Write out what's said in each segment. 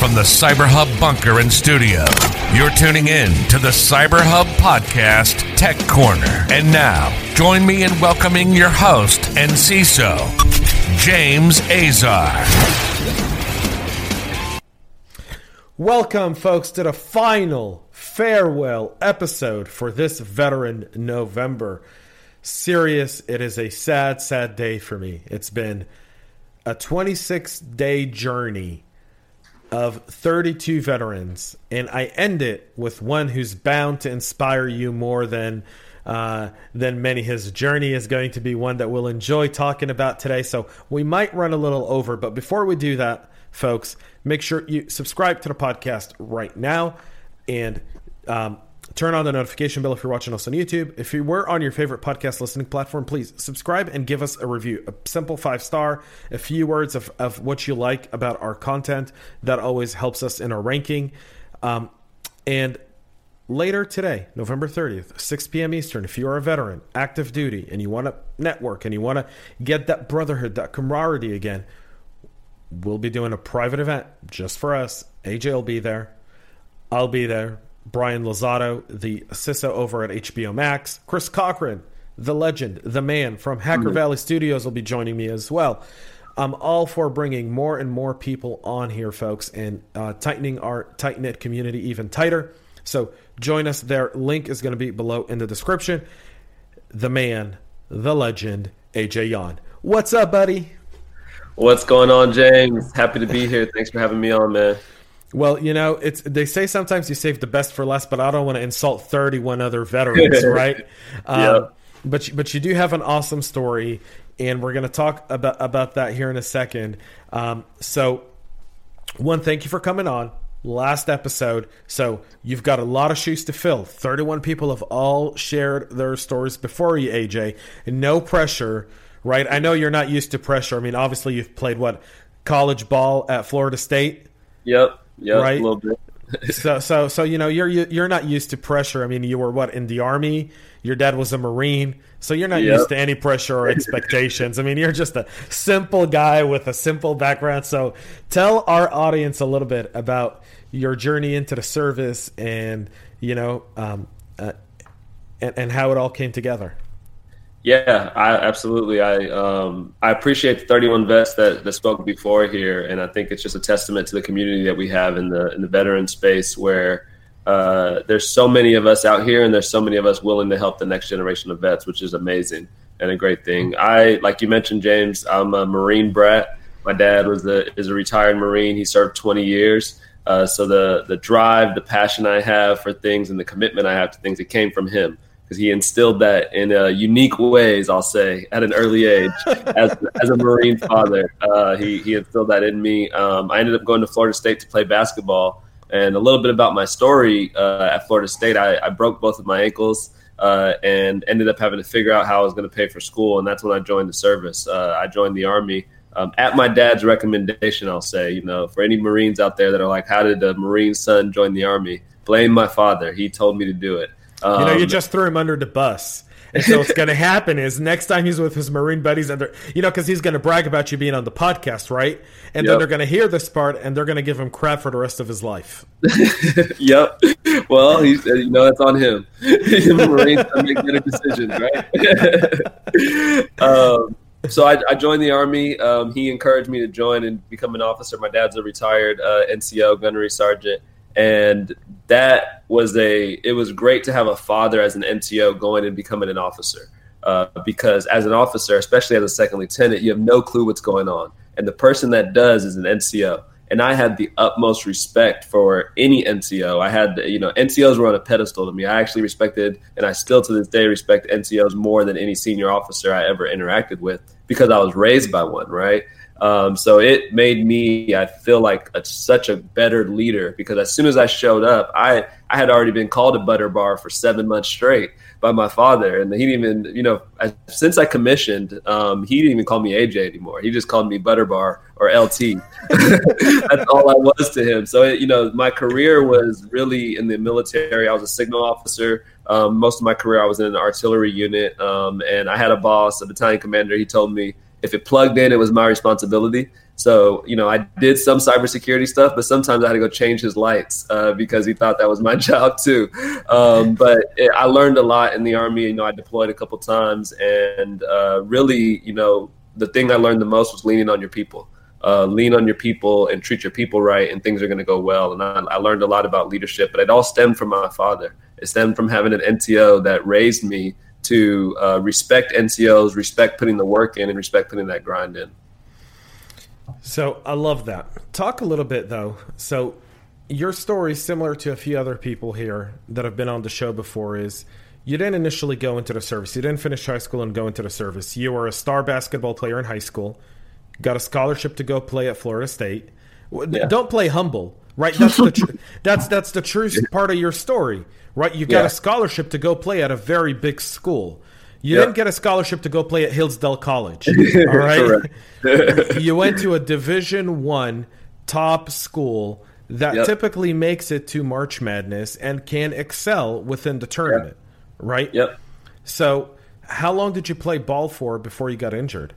From the Cyber Hub bunker and studio, you're tuning in to the Cyber Hub podcast, Tech Corner. And now, join me in welcoming your host and CISO, James Azar. Welcome, folks, to the final farewell episode for this Veteran November. Serious, it is a sad, sad day for me. It's been a 26 day journey of 32 veterans, and I end it with one who's bound to inspire you more than uh, than many. His journey is going to be one that we'll enjoy talking about today. So we might run a little over, but before we do that, folks, make sure you subscribe to the podcast right now and um, Turn on the notification bell if you're watching us on YouTube. If you were on your favorite podcast listening platform, please subscribe and give us a review. A simple five star, a few words of, of what you like about our content. That always helps us in our ranking. Um, and later today, November 30th, 6 p.m. Eastern, if you are a veteran, active duty, and you want to network and you want to get that brotherhood, that camaraderie again, we'll be doing a private event just for us. AJ will be there. I'll be there. Brian Lozada, the CISO over at HBO Max. Chris Cochran, the legend, the man from Hacker mm-hmm. Valley Studios, will be joining me as well. I'm all for bringing more and more people on here, folks, and uh, tightening our tight knit community even tighter. So join us there. Link is going to be below in the description. The man, the legend, AJ Yawn. What's up, buddy? What's going on, James? Happy to be here. Thanks for having me on, man. Well, you know, it's they say sometimes you save the best for last, but I don't want to insult 31 other veterans, right? yeah. Um, but but you do have an awesome story, and we're going to talk about about that here in a second. Um, so, one, thank you for coming on. Last episode, so you've got a lot of shoes to fill. 31 people have all shared their stories before you, AJ. And no pressure, right? I know you're not used to pressure. I mean, obviously you've played what college ball at Florida State. Yep. Yeah, right? a little bit. so so so you know you're you're not used to pressure. I mean, you were what in the army. Your dad was a marine, so you're not yep. used to any pressure or expectations. I mean, you're just a simple guy with a simple background. So tell our audience a little bit about your journey into the service and you know um, uh, and, and how it all came together. Yeah, I absolutely. I um, I appreciate the 31 vets that, that spoke before here, and I think it's just a testament to the community that we have in the in the veteran space, where uh, there's so many of us out here, and there's so many of us willing to help the next generation of vets, which is amazing and a great thing. I like you mentioned, James. I'm a Marine brat. My dad was a is a retired Marine. He served 20 years. Uh, so the the drive, the passion I have for things, and the commitment I have to things, it came from him because he instilled that in uh, unique ways. I'll say at an early age, as as a Marine father, uh, he he instilled that in me. Um, I ended up going to Florida State to play basketball, and a little bit about my story uh, at Florida State. I, I, broke both of my ankles. Uh, and ended up having to figure out how I was going to pay for school, and that's when I joined the service. Uh, I joined the Army um, at my dad's recommendation. I'll say, you know, for any Marines out there that are like, "How did a Marine son join the Army?" Blame my father. He told me to do it. Um, you know, you um, just threw him under the bus. And so what's going to happen is next time he's with his Marine buddies, and they're, you know, because he's going to brag about you being on the podcast, right? And yep. then they're going to hear this part, and they're going to give him crap for the rest of his life. yep. Well, he's, uh, you know, that's on him. Marines make better decisions, right? um, so I, I, joined the army. Um, he encouraged me to join and become an officer. My dad's a retired uh, NCO gunnery sergeant, and that was a it was great to have a father as an NCO going and becoming an officer. Uh, because as an officer, especially as a second lieutenant, you have no clue what's going on, and the person that does is an NCO. And I had the utmost respect for any NCO. I had, you know, NCOs were on a pedestal to me. I actually respected, and I still to this day respect NCOs more than any senior officer I ever interacted with because I was raised by one, right? Um, so it made me, I feel like a, such a better leader because as soon as I showed up, I, I had already been called a butter bar for seven months straight by my father. And he didn't even, you know, I, since I commissioned, um, he didn't even call me AJ anymore. He just called me butter bar or LT. That's all I was to him. So, it, you know, my career was really in the military. I was a signal officer. Um, most of my career, I was in an artillery unit. Um, and I had a boss, a battalion commander. He told me, if it plugged in, it was my responsibility. So, you know, I did some cybersecurity stuff, but sometimes I had to go change his lights uh, because he thought that was my job too. Um, but it, I learned a lot in the Army. You know, I deployed a couple times, and uh, really, you know, the thing I learned the most was leaning on your people. Uh, lean on your people and treat your people right, and things are going to go well. And I, I learned a lot about leadership, but it all stemmed from my father. It stemmed from having an NCO that raised me to uh, respect NCOs, respect putting the work in, and respect putting that grind in. So I love that. Talk a little bit though. So your story, similar to a few other people here that have been on the show before, is you didn't initially go into the service. You didn't finish high school and go into the service. You were a star basketball player in high school, got a scholarship to go play at Florida State. Yeah. Don't play humble, right? That's the tr- that's that's the true part of your story right? You got yeah. a scholarship to go play at a very big school. You yep. didn't get a scholarship to go play at Hillsdale College. All right. you went to a Division One top school that yep. typically makes it to March Madness and can excel within the tournament. Yep. Right? Yep. So how long did you play ball for before you got injured?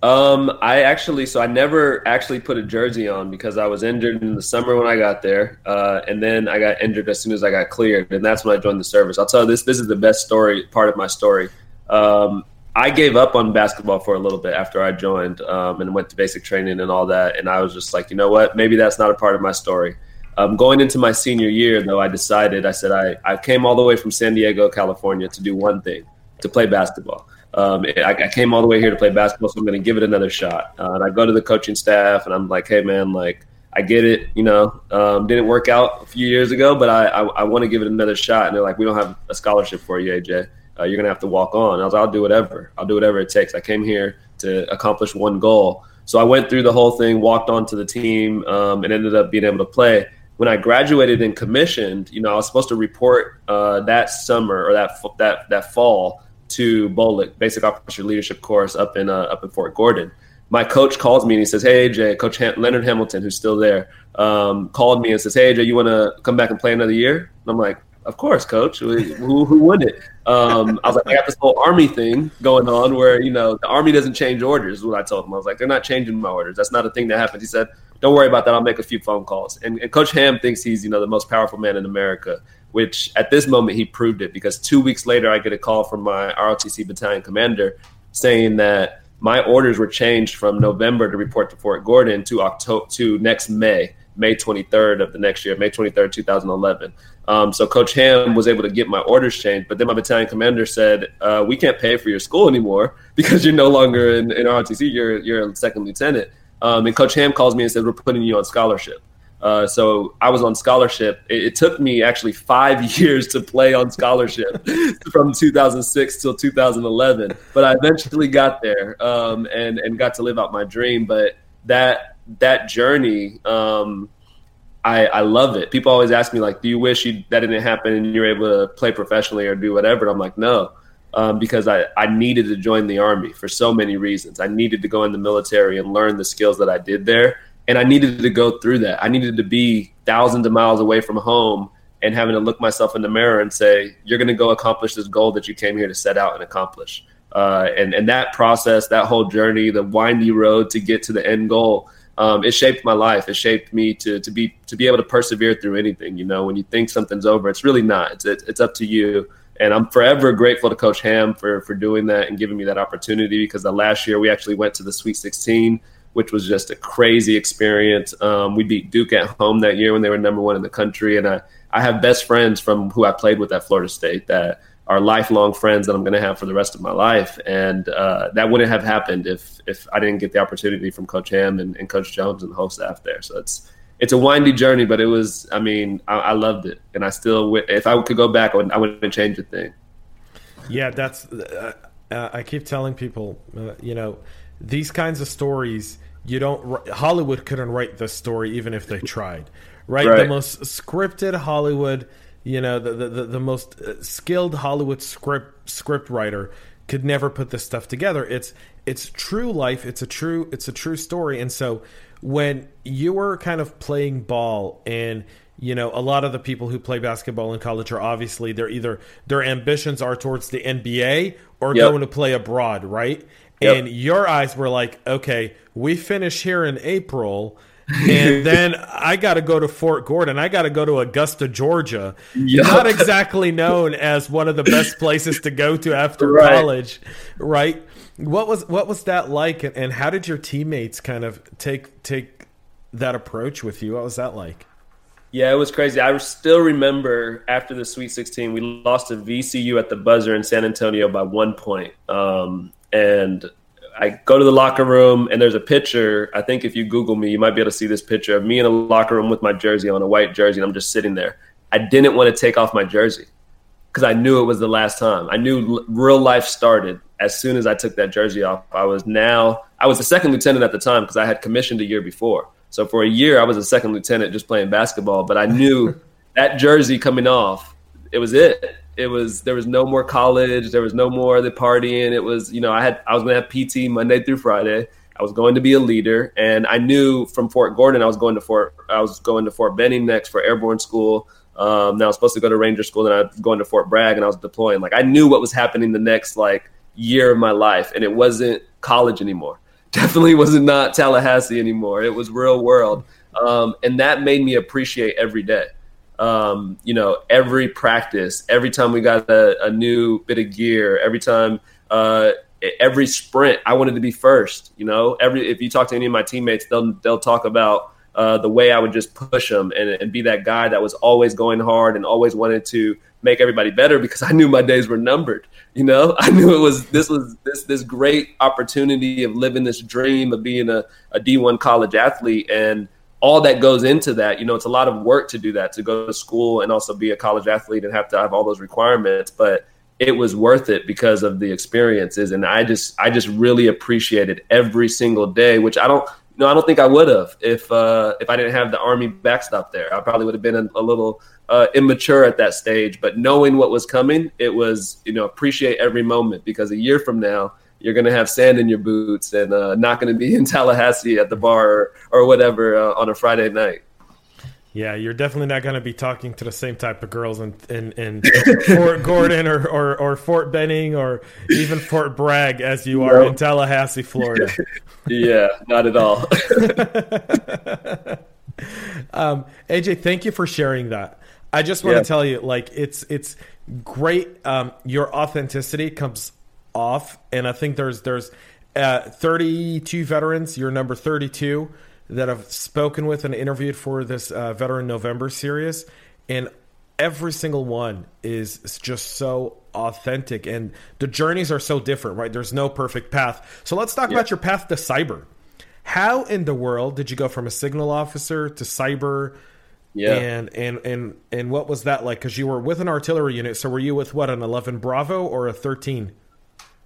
Um, I actually, so I never actually put a jersey on because I was injured in the summer when I got there, uh, and then I got injured as soon as I got cleared, and that's when I joined the service. I'll tell you this: this is the best story, part of my story. Um, I gave up on basketball for a little bit after I joined um, and went to basic training and all that, and I was just like, you know what? Maybe that's not a part of my story. Um, going into my senior year, though, I decided. I said I, I came all the way from San Diego, California, to do one thing: to play basketball. Um, I, I, came all the way here to play basketball, so I'm going to give it another shot. Uh, and I go to the coaching staff, and I'm like, "Hey, man, like, I get it. You know, um, didn't work out a few years ago, but I, I, I want to give it another shot." And they're like, "We don't have a scholarship for you, AJ. Uh, you're going to have to walk on." And I was, "I'll do whatever. I'll do whatever it takes. I came here to accomplish one goal." So I went through the whole thing, walked onto the team, um, and ended up being able to play. When I graduated and commissioned, you know, I was supposed to report uh, that summer or that that that fall to BOLC, Basic Officer Leadership course up in uh, up in Fort Gordon. My coach calls me and he says, "Hey AJ, Coach Ham- Leonard Hamilton, who's still there, um, called me and says, "Hey AJ, you want to come back and play another year?" And I'm like, "Of course, Coach. Who, who wouldn't?" Um, I was like, "I got this whole Army thing going on where you know the Army doesn't change orders." Is what I told him. I was like, "They're not changing my orders. That's not a thing that happens." He said, "Don't worry about that. I'll make a few phone calls." And, and Coach Ham thinks he's you know the most powerful man in America which at this moment he proved it because two weeks later I get a call from my ROTC battalion commander saying that my orders were changed from November to report to Fort Gordon to October to next May, May 23rd of the next year, May 23rd, 2011. Um, so Coach Ham was able to get my orders changed, but then my battalion commander said, uh, "We can't pay for your school anymore because you're no longer in, in ROTC. You're you're a second lieutenant." Um, and Coach Ham calls me and says, "We're putting you on scholarship." Uh, so I was on scholarship. It, it, took me actually five years to play on scholarship from 2006 till 2011, but I eventually got there um, and and got to live out my dream. But that that journey, um, I, I love it. People always ask me like, "Do you wish you, that didn't happen and you're able to play professionally or do whatever?" And I'm like, no. Um, because I, I needed to join the army for so many reasons. I needed to go in the military and learn the skills that I did there and I needed to go through that. I needed to be thousands of miles away from home and having to look myself in the mirror and say, "You're going to go accomplish this goal that you came here to set out and accomplish." Uh, and and that process, that whole journey, the windy road to get to the end goal, um, it shaped my life. It shaped me to to be to be able to persevere through anything. You know, when you think something's over, it's really not. It's it, it's up to you. And I'm forever grateful to Coach Ham for for doing that and giving me that opportunity. Because the last year we actually went to the Sweet 16, which was just a crazy experience. Um, we beat Duke at home that year when they were number one in the country, and I I have best friends from who I played with at Florida State that are lifelong friends that I'm going to have for the rest of my life. And uh, that wouldn't have happened if if I didn't get the opportunity from Coach Ham and, and, Coach Jones and the whole staff there. So it's it's a windy journey, but it was. I mean, I, I loved it, and I still, if I could go back, I wouldn't, I wouldn't change a thing. Yeah, that's. Uh, I keep telling people, uh, you know, these kinds of stories. You don't. Hollywood couldn't write this story even if they tried. Right? right. The most scripted Hollywood you know the the, the most uh, skilled Hollywood script script writer could never put this stuff together. It's it's true life. It's a true it's a true story. And so when you were kind of playing ball and you know a lot of the people who play basketball in college are obviously they're either their ambitions are towards the NBA or yep. going to play abroad, right? Yep. And your eyes were like, okay, we finish here in April and then I got to go to Fort Gordon. I got to go to Augusta, Georgia. Yep. Not exactly known as one of the best places to go to after right. college, right? What was what was that like, and how did your teammates kind of take take that approach with you? What was that like? Yeah, it was crazy. I still remember after the Sweet 16, we lost to VCU at the buzzer in San Antonio by one point. Um, and I go to the locker room and there's a picture. I think if you Google me, you might be able to see this picture of me in a locker room with my jersey on, a white jersey, and I'm just sitting there. I didn't want to take off my jersey because I knew it was the last time. I knew real life started as soon as I took that jersey off. I was now, I was a second lieutenant at the time because I had commissioned a year before. So for a year, I was a second lieutenant just playing basketball, but I knew that jersey coming off, it was it it was there was no more college there was no more the partying. It was you know i had i was going to have pt monday through friday. I was going to be a leader and i knew from fort gordon i was going to fort i was going to fort benning next for airborne school. Um, now i was supposed to go to ranger school and i was going to fort bragg and i was deploying. Like i knew what was happening the next like year of my life and it wasn't college anymore. Definitely wasn't not tallahassee anymore. It was real world. Um, and that made me appreciate every day um, you know, every practice, every time we got a, a new bit of gear, every time, uh, every sprint, I wanted to be first. You know, every if you talk to any of my teammates, they'll they'll talk about uh, the way I would just push them and, and be that guy that was always going hard and always wanted to make everybody better because I knew my days were numbered. You know, I knew it was this was this this great opportunity of living this dream of being a, a D1 college athlete and all that goes into that. You know, it's a lot of work to do that, to go to school and also be a college athlete and have to have all those requirements. But it was worth it because of the experiences. And I just, I just really appreciated every single day, which I don't, you know, I don't think I would have if, uh, if I didn't have the army backstop there. I probably would have been a, a little uh, immature at that stage. But knowing what was coming, it was, you know, appreciate every moment because a year from now, you're going to have sand in your boots and uh, not going to be in Tallahassee at the bar or, or whatever uh, on a Friday night. Yeah, you're definitely not going to be talking to the same type of girls in in, in Fort Gordon or, or, or, Fort Benning or even Fort Bragg as you are in Tallahassee, Florida. yeah, not at all. um, AJ, thank you for sharing that. I just want yeah. to tell you, like, it's it's great. Um, your authenticity comes off, and I think there's there's uh, 32 veterans. You're number 32 that I've spoken with and interviewed for this uh, Veteran November series, and every single one is just so authentic, and the journeys are so different. Right? There's no perfect path. So let's talk yeah. about your path to cyber. How in the world did you go from a signal officer to cyber? Yeah. And and and and what was that like? Because you were with an artillery unit. So were you with what an 11 Bravo or a 13?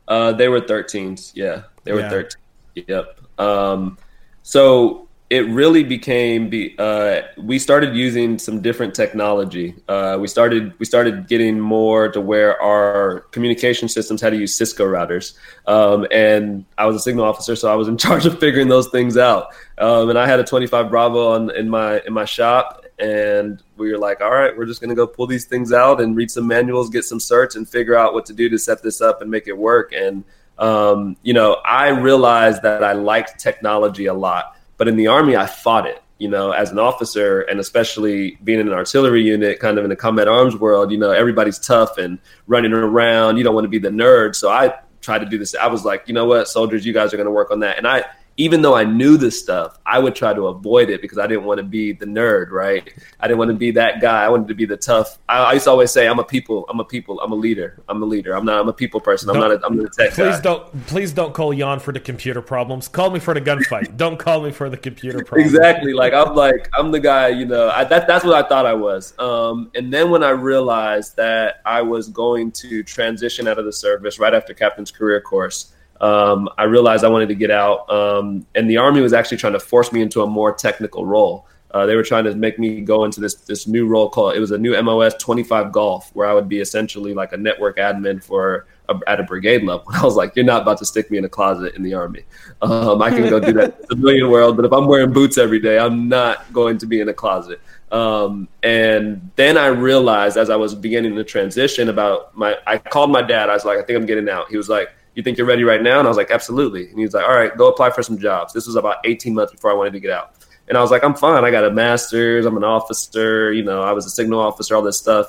Uh, they were 13s. Yeah, they were yeah. 13. Yep. Um, so it really became be, uh, we started using some different technology. Uh, we started we started getting more to where our communication systems had to use Cisco routers. Um, and I was a signal officer, so I was in charge of figuring those things out. Um, and I had a 25 Bravo on, in my in my shop, and we were like, all right, we're just going to go pull these things out and read some manuals, get some certs, and figure out what to do to set this up and make it work. And um, you know, I realized that I liked technology a lot, but in the army, I fought it. You know, as an officer, and especially being in an artillery unit, kind of in the combat arms world, you know, everybody's tough and running around. You don't want to be the nerd, so I tried to do this. I was like, you know what, soldiers, you guys are going to work on that, and I even though I knew this stuff, I would try to avoid it because I didn't want to be the nerd, right? I didn't want to be that guy. I wanted to be the tough. I, I used to always say, "I'm a people. I'm a people. I'm a leader. I'm a leader. I'm not. I'm a people person. I'm don't, not. A, I'm not a tech please guy." don't. Please don't call Yawn for the computer problems. Call me for the gunfight. don't call me for the computer problems. Exactly. Like I'm like I'm the guy. You know, I, that that's what I thought I was. Um, and then when I realized that I was going to transition out of the service right after captain's career course um, I realized I wanted to get out. Um, and the Army was actually trying to force me into a more technical role. Uh, they were trying to make me go into this this new role called it was a new MOS 25 Golf, where I would be essentially like a network admin for a, at a brigade level. I was like, you're not about to stick me in a closet in the Army. Um, I can go do that in the civilian world, but if I'm wearing boots every day, I'm not going to be in a closet. Um, and then I realized as I was beginning to transition about my, I called my dad. I was like, I think I'm getting out. He was like, you think you're ready right now? And I was like, absolutely. And he was like, all right, go apply for some jobs. This was about 18 months before I wanted to get out. And I was like, I'm fine. I got a master's. I'm an officer. You know, I was a signal officer, all this stuff.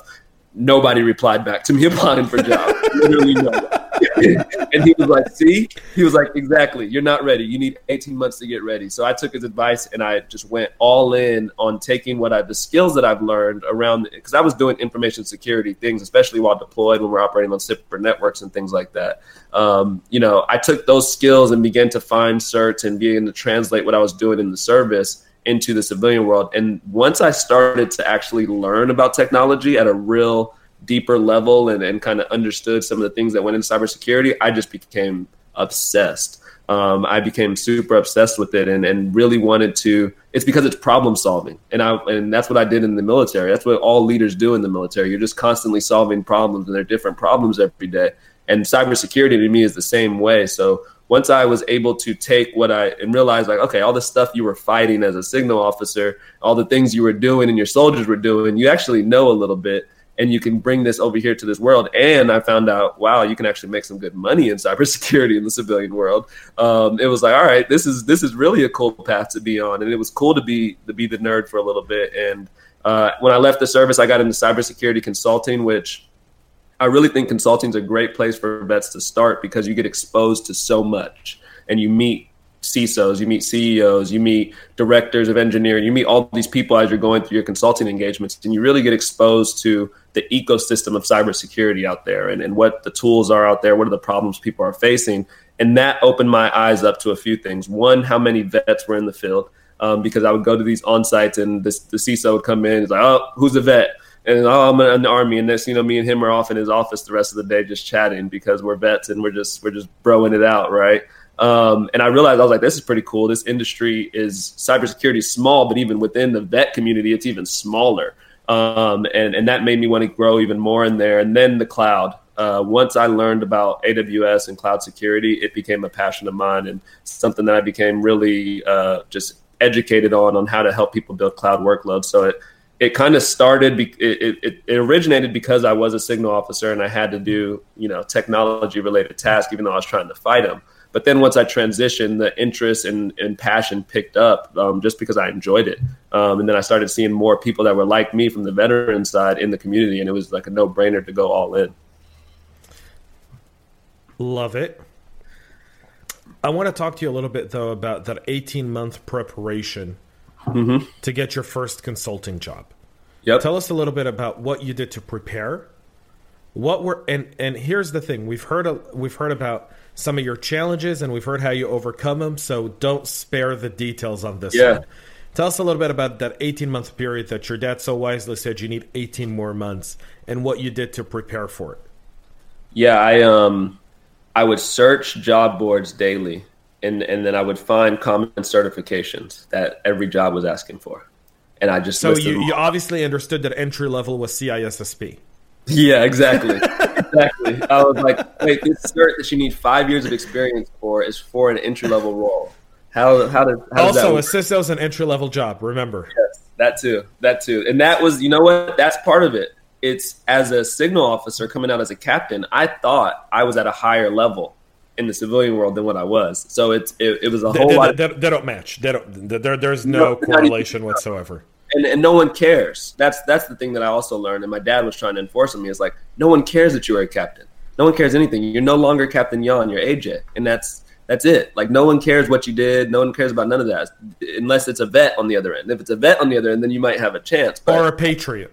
Nobody replied back to me applying for jobs. Literally nobody. and he was like, "See," he was like, "Exactly. You're not ready. You need 18 months to get ready." So I took his advice and I just went all in on taking what I the skills that I've learned around because I was doing information security things, especially while deployed when we're operating on separate networks and things like that. Um, you know, I took those skills and began to find certs and began to translate what I was doing in the service into the civilian world. And once I started to actually learn about technology at a real deeper level and, and kind of understood some of the things that went into cybersecurity, I just became obsessed. Um, I became super obsessed with it and, and really wanted to. It's because it's problem solving, and I and that's what I did in the military. That's what all leaders do in the military. You're just constantly solving problems, and they're different problems every day. And cybersecurity to me is the same way. So once I was able to take what I and realize like, okay, all the stuff you were fighting as a signal officer, all the things you were doing and your soldiers were doing, you actually know a little bit and you can bring this over here to this world. And I found out, wow, you can actually make some good money in cybersecurity in the civilian world. Um, it was like, all right, this is this is really a cool path to be on, and it was cool to be to be the nerd for a little bit. And uh, when I left the service, I got into cybersecurity consulting, which I really think consulting is a great place for vets to start because you get exposed to so much and you meet CISOs, you meet CEOs, you meet directors of engineering, you meet all these people as you're going through your consulting engagements, and you really get exposed to the ecosystem of cybersecurity out there and, and what the tools are out there, what are the problems people are facing. And that opened my eyes up to a few things. One, how many vets were in the field, um, because I would go to these on sites and this, the CISO would come in, he's like, oh, who's a vet? and oh, I'm in the army, and this, you know, me and him are off in his office the rest of the day just chatting because we're vets and we're just we're just broing it out, right? Um, and I realized I was like, this is pretty cool. This industry is cybersecurity is small, but even within the vet community, it's even smaller. Um, and and that made me want to grow even more in there. And then the cloud. Uh, once I learned about AWS and cloud security, it became a passion of mine and something that I became really uh, just educated on on how to help people build cloud workloads. So it it kind of started. It, it, it originated because I was a signal officer and I had to do you know technology related tasks, even though I was trying to fight them. But then once I transitioned, the interest and, and passion picked up um, just because I enjoyed it. Um, and then I started seeing more people that were like me from the veteran side in the community, and it was like a no brainer to go all in. Love it. I want to talk to you a little bit though about that 18 month preparation mm-hmm. to get your first consulting job. Yep. Tell us a little bit about what you did to prepare. What were and and here's the thing we've heard a, we've heard about some of your challenges and we've heard how you overcome them. So don't spare the details on this. Yeah. One. Tell us a little bit about that 18 month period that your dad so wisely said you need 18 more months and what you did to prepare for it. Yeah, I um I would search job boards daily and and then I would find common certifications that every job was asking for. And I just So you, you obviously understood that entry level was CISSP. Yeah, exactly. exactly. I was like, wait, this cert that you need five years of experience for is for an entry level role. How how does how also does a CISO is an entry level job? Remember. Yes. that too, that too, and that was you know what? That's part of it. It's as a signal officer coming out as a captain. I thought I was at a higher level in the civilian world than what I was. So it's it, it was a whole they, lot. They, they, don't match. They don't. There, there's no, no correlation whatsoever. And, and no one cares. That's that's the thing that I also learned, and my dad was trying to enforce on me. Is like no one cares that you are a captain. No one cares anything. You're no longer Captain Yawn. You're AJ, and that's that's it. Like no one cares what you did. No one cares about none of that, unless it's a vet on the other end. If it's a vet on the other end, then you might have a chance. But, or a patriot.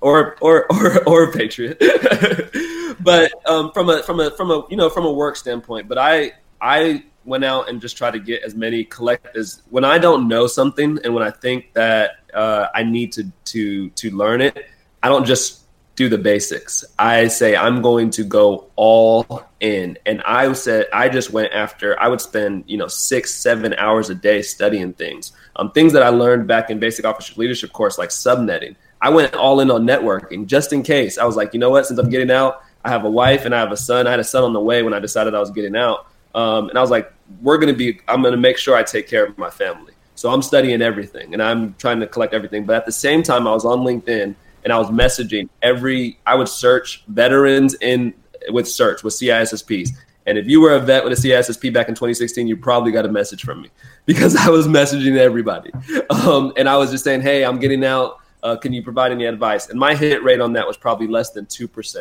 Or or or or a patriot. but um, from a from a from a you know from a work standpoint, but I I went out and just tried to get as many collect as when I don't know something and when I think that uh, I need to to to learn it, I don't just do the basics. I say I'm going to go all in, and I said I just went after. I would spend you know six seven hours a day studying things, um, things that I learned back in basic officer leadership course like subnetting. I went all in on networking just in case. I was like, you know what? Since I'm getting out, I have a wife and I have a son. I had a son on the way when I decided I was getting out. Um, and I was like, we're going to be, I'm going to make sure I take care of my family. So I'm studying everything and I'm trying to collect everything. But at the same time, I was on LinkedIn and I was messaging every, I would search veterans in with search with CISSPs. And if you were a vet with a CISSP back in 2016, you probably got a message from me because I was messaging everybody. Um, and I was just saying, hey, I'm getting out. Uh, can you provide any advice? And my hit rate on that was probably less than 2%.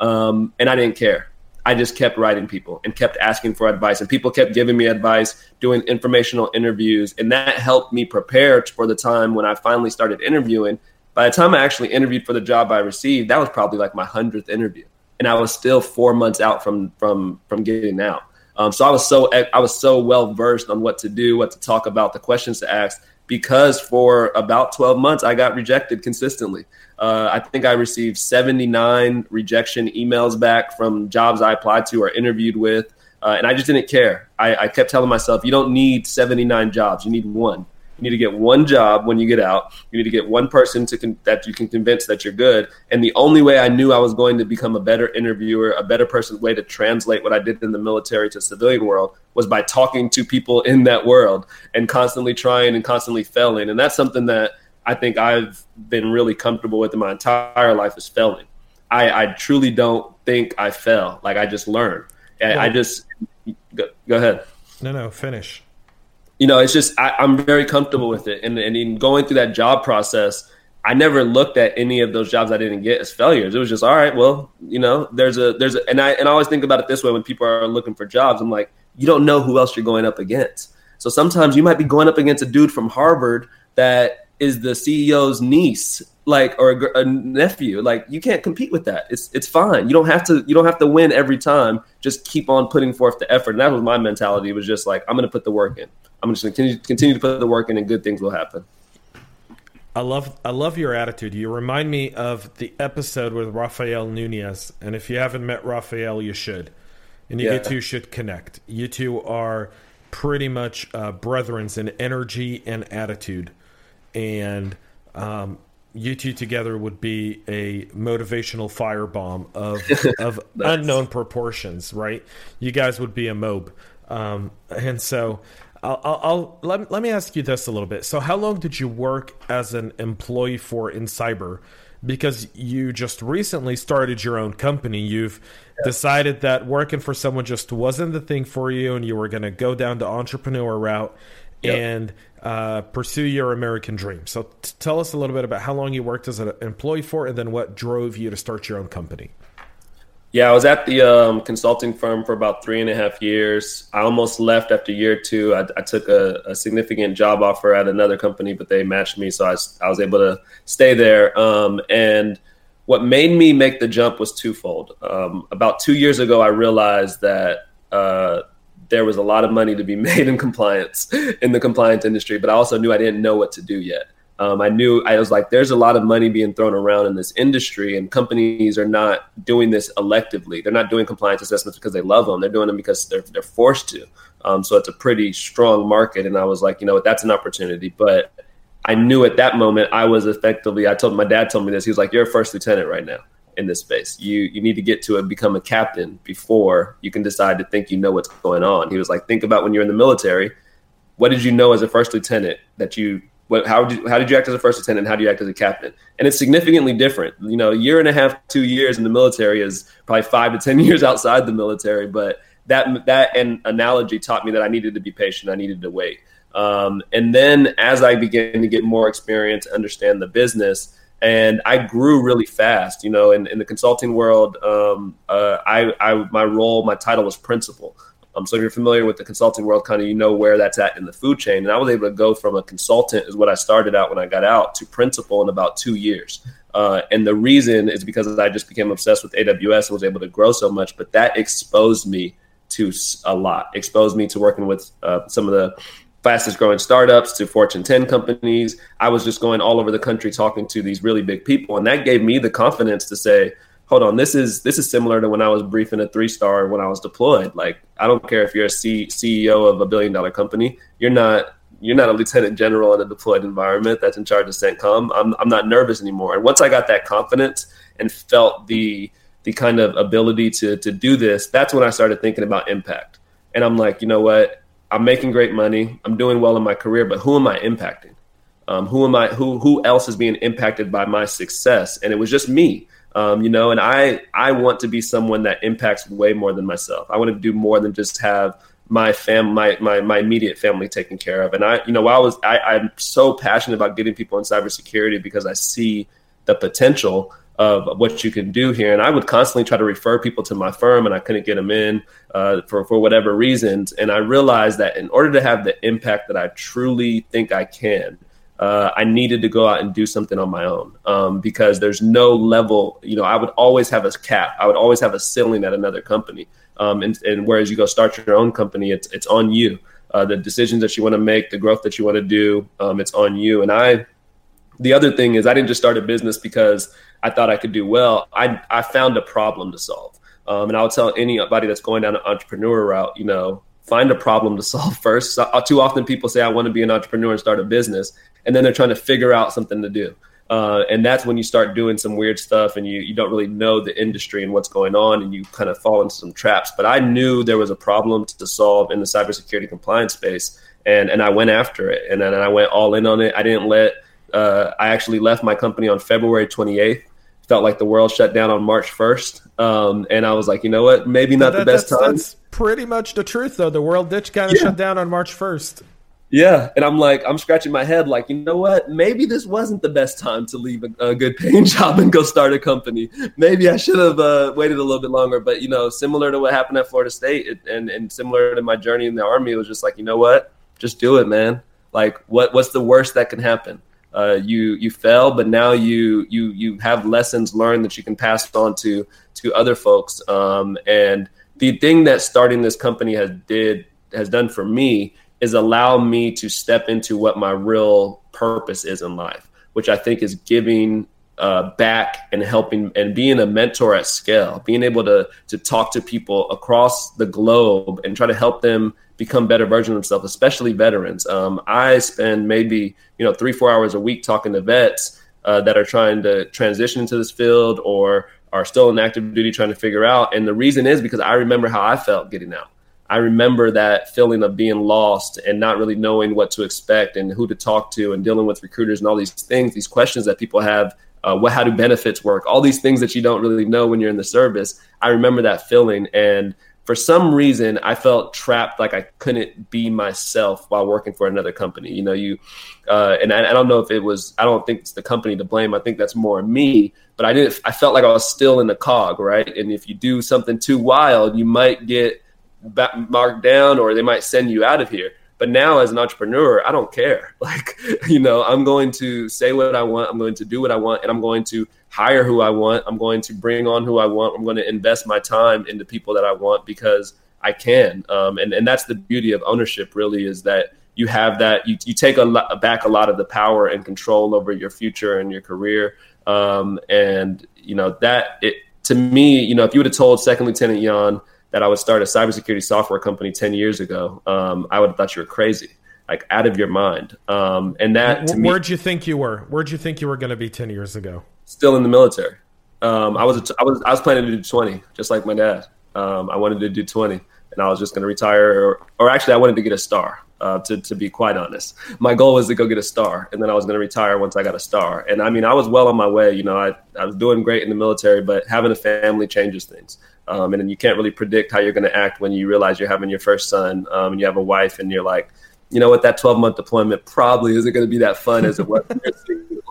Um, and I didn't care. I just kept writing people and kept asking for advice, and people kept giving me advice, doing informational interviews, and that helped me prepare for the time when I finally started interviewing. By the time I actually interviewed for the job I received, that was probably like my hundredth interview, and I was still four months out from from from getting out. Um, so I was so I was so well versed on what to do, what to talk about, the questions to ask, because for about 12 months I got rejected consistently. Uh, I think I received 79 rejection emails back from jobs I applied to or interviewed with, uh, and I just didn't care. I, I kept telling myself, you don't need 79 jobs, you need one. You need to get one job when you get out. You need to get one person to con- that you can convince that you're good. And the only way I knew I was going to become a better interviewer, a better person, way to translate what I did in the military to civilian world was by talking to people in that world and constantly trying and constantly failing. And that's something that I think I've been really comfortable with in my entire life is failing. I, I truly don't think I fell. Like I just learned. I, I just go, go ahead. No, no, finish you know, it's just I, am very comfortable with it. And, and in going through that job process, I never looked at any of those jobs I didn't get as failures. It was just all right. Well, you know, there's a there's a, and I and I always think about it this way when people are looking for jobs. I'm like, you don't know who else you're going up against. So sometimes you might be going up against a dude from Harvard that is the CEO's niece, like or a, a, nephew. Like you can't compete with that. It's it's fine. You don't have to you don't have to win every time. Just keep on putting forth the effort. And that was my mentality. It was just like I'm going to put the work in. I'm just going to continue, continue to put the work in, and good things will happen. I love I love your attitude. You remind me of the episode with Rafael Nunez, and if you haven't met Rafael, you should. And you yeah. two should connect. You two are pretty much uh, brethrens in energy and attitude, and um, you two together would be a motivational firebomb of of unknown proportions, right? You guys would be a mob, um, and so I'll, I'll, I'll, let, let me ask you this a little bit. So, how long did you work as an employee for in cyber? Because you just recently started your own company. You've yeah. decided that working for someone just wasn't the thing for you, and you were going to go down the entrepreneur route yep. and uh, pursue your American dream. So, t- tell us a little bit about how long you worked as an employee for, and then what drove you to start your own company. Yeah, I was at the um, consulting firm for about three and a half years. I almost left after year two. I, I took a, a, significant job offer at another company, but they matched me, so I, I was able to stay there. Um, and what made me make the jump was twofold. Um, about two years ago, I realized that uh, there was a lot of money to be made in compliance in the compliance industry, but I also knew I didn't know what to do yet um, I knew I was like, there's a lot of money being thrown around in this industry, and companies are not doing this electively. They're not doing compliance assessments because they love them. They're doing them because they're they're forced to. Um, so it's a pretty strong market, and I was like, you know what, that's an opportunity. But I knew at that moment I was effectively. I told my dad told me this. He was like, you're a first lieutenant right now in this space. You you need to get to it, become a captain before you can decide to think you know what's going on. He was like, think about when you're in the military. What did you know as a first lieutenant that you what, how did you, how did you act as a first lieutenant? How do you act as a captain? And it's significantly different. You know, a year and a half, two years in the military is probably five to ten years outside the military. But that that and analogy taught me that I needed to be patient. I needed to wait. Um, and then as I began to get more experience, understand the business, and I grew really fast. You know, in, in the consulting world, um, uh, I, I my role, my title was principal. Um, so if you're familiar with the consulting world, kind of you know where that's at in the food chain. And I was able to go from a consultant, is what I started out when I got out, to principal in about two years. Uh, and the reason is because I just became obsessed with AWS and was able to grow so much. But that exposed me to a lot, exposed me to working with uh, some of the fastest growing startups to Fortune 10 companies. I was just going all over the country talking to these really big people. And that gave me the confidence to say, hold on, this is this is similar to when I was briefing a three star when I was deployed. Like I don't care if you're a C- CEO of a billion dollar company, you're not you're not a lieutenant general in a deployed environment that's in charge of CENTCOM. I'm I'm not nervous anymore. And once I got that confidence and felt the the kind of ability to to do this, that's when I started thinking about impact. And I'm like, you know what? I'm making great money. I'm doing well in my career, but who am I impacting? Um, who am I? Who who else is being impacted by my success? And it was just me. Um, you know, and I I want to be someone that impacts way more than myself. I want to do more than just have my fam my, my my immediate family taken care of. And I, you know, while I was I, I'm so passionate about getting people in cybersecurity because I see the potential of what you can do here. And I would constantly try to refer people to my firm, and I couldn't get them in uh, for for whatever reasons. And I realized that in order to have the impact that I truly think I can, uh, I needed to go out and do something on my own um, because there's no level. You know, I would always have a cap. I would always have a ceiling at another company. Um, and, and, whereas you go start your own company, it's it's on you. Uh, the decisions that you want to make, the growth that you want to do, um, it's on you. And I, the other thing is, I didn't just start a business because I thought I could do well. I I found a problem to solve. Um, and I would tell anybody that's going down an entrepreneur route, you know, find a problem to solve first. So, uh, too often people say, I want to be an entrepreneur and start a business and then they're trying to figure out something to do. Uh, and that's when you start doing some weird stuff and you, you don't really know the industry and what's going on and you kind of fall into some traps. But I knew there was a problem to solve in the cybersecurity compliance space and, and I went after it and then I went all in on it. I didn't let, uh, I actually left my company on February 28th. Felt like the world shut down on March 1st. Um, and I was like, you know what? Maybe not that, the best that's, time. That's pretty much the truth, though. The world did kind of yeah. shut down on March 1st. Yeah, and I'm like, I'm scratching my head, like, you know what? Maybe this wasn't the best time to leave a, a good paying job and go start a company. Maybe I should have uh, waited a little bit longer. But you know, similar to what happened at Florida State, it, and and similar to my journey in the Army, it was just like, you know what? Just do it, man. Like, what what's the worst that can happen? Uh, you you fail, but now you you you have lessons learned that you can pass on to to other folks. Um, and the thing that starting this company has did has done for me is allow me to step into what my real purpose is in life, which I think is giving uh, back and helping and being a mentor at scale, being able to to talk to people across the globe and try to help them become better versions of themselves, especially veterans. Um, I spend maybe you know three four hours a week talking to vets uh, that are trying to transition into this field or are still in active duty trying to figure out. And the reason is because I remember how I felt getting out. I remember that feeling of being lost and not really knowing what to expect and who to talk to and dealing with recruiters and all these things, these questions that people have. Uh, what, how do benefits work? All these things that you don't really know when you're in the service. I remember that feeling, and for some reason, I felt trapped, like I couldn't be myself while working for another company. You know, you, uh, and I, I, don't know if it was. I don't think it's the company to blame. I think that's more me. But I didn't. I felt like I was still in the cog, right? And if you do something too wild, you might get marked down or they might send you out of here. But now as an entrepreneur, I don't care. Like, you know, I'm going to say what I want, I'm going to do what I want, and I'm going to hire who I want. I'm going to bring on who I want. I'm going to invest my time into people that I want because I can. Um, and, and that's the beauty of ownership, really, is that you have that, you, you take a lot, back a lot of the power and control over your future and your career. Um, and, you know, that, it, to me, you know, if you would have told Second Lieutenant Yawn, that I would start a cybersecurity software company 10 years ago, um, I would have thought you were crazy, like out of your mind. Um, and that to Where'd me, you think you were? Where'd you think you were going to be 10 years ago? Still in the military. Um, I was, I was, I was planning to do 20, just like my dad. Um, I wanted to do 20. And I was just going to retire, or, or actually, I wanted to get a star. Uh, to, to be quite honest. My goal was to go get a star, and then I was going to retire once I got a star. And I mean, I was well on my way. You know, I, I was doing great in the military, but having a family changes things. Um, and then you can't really predict how you're going to act when you realize you're having your first son um, and you have a wife, and you're like, you know what, that 12 month deployment probably isn't going to be that fun as it was.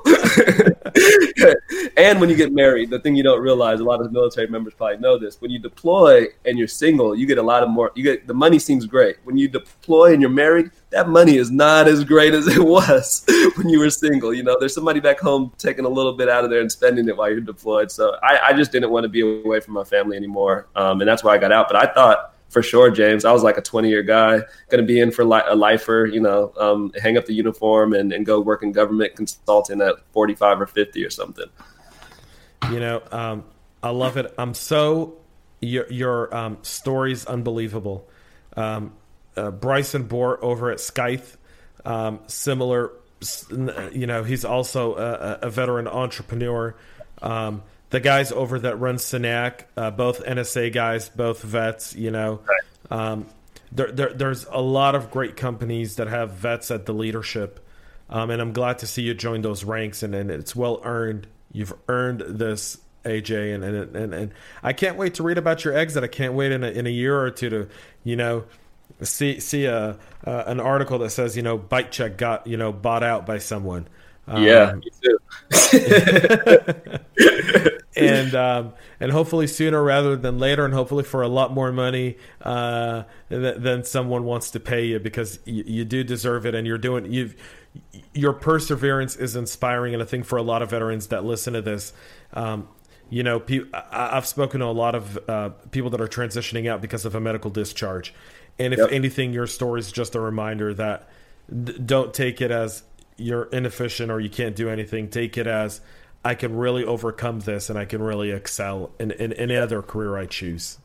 and when you get married, the thing you don't realize, a lot of military members probably know this. When you deploy and you're single, you get a lot of more. You get the money seems great. When you deploy and you're married, that money is not as great as it was when you were single. You know, there's somebody back home taking a little bit out of there and spending it while you're deployed. So I, I just didn't want to be away from my family anymore, um, and that's why I got out. But I thought for sure, James. I was like a 20 year guy, going to be in for li- a lifer, you know, um, hang up the uniform and, and go work in government consulting at 45 or 50 or something. You know, um, I love it. I'm so, your, your um, story's unbelievable. Um, uh, Bryson Bort over at Scythe, um, similar, you know, he's also a, a veteran entrepreneur. The guys over that run SANAC, uh, both NSA guys, both vets, you know. Right. Um, there, there, there's a lot of great companies that have vets at the leadership, um, and I'm glad to see you join those ranks, and, and it's well earned. You've earned this, AJ, and, and and and I can't wait to read about your exit. I can't wait in a, in a year or two to, you know, see see a uh, an article that says you know ByteChek got you know bought out by someone. Um, yeah, and um, and hopefully sooner rather than later, and hopefully for a lot more money uh, than someone wants to pay you because you, you do deserve it, and you're doing you your perseverance is inspiring, and I think for a lot of veterans that listen to this. Um, you know, I've spoken to a lot of uh, people that are transitioning out because of a medical discharge, and if yep. anything, your story is just a reminder that don't take it as you're inefficient or you can't do anything. Take it as I can really overcome this and I can really excel in, in any other career I choose.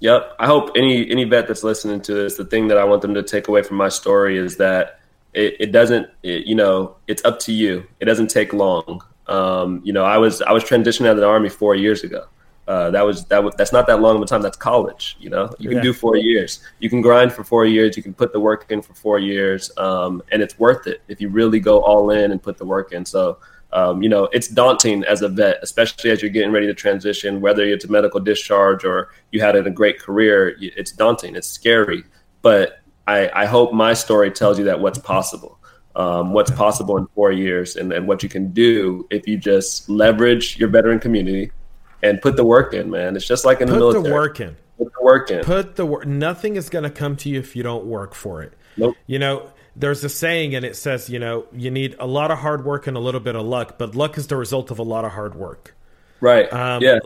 Yep. I hope any any vet that's listening to this, the thing that I want them to take away from my story is that it, it doesn't, it, you know, it's up to you. It doesn't take long. Um, you know, I was I was transitioning out of the army four years ago. Uh, that was that. Was, that's not that long of a time. That's college. You know, you can yeah. do four years. You can grind for four years. You can put the work in for four years, um, and it's worth it if you really go all in and put the work in. So, um, you know, it's daunting as a vet, especially as you're getting ready to transition. Whether it's a medical discharge or you had a great career, it's daunting. It's scary, but I, I hope my story tells you that what's possible. Um, what's possible in four years and, and what you can do if you just leverage your veteran community and put the work in, man. It's just like in put the military. Put the work in. Put the work in. Put the work. Nothing is going to come to you if you don't work for it. Nope. You know, there's a saying, and it says, you know, you need a lot of hard work and a little bit of luck, but luck is the result of a lot of hard work. Right. Um, yeah.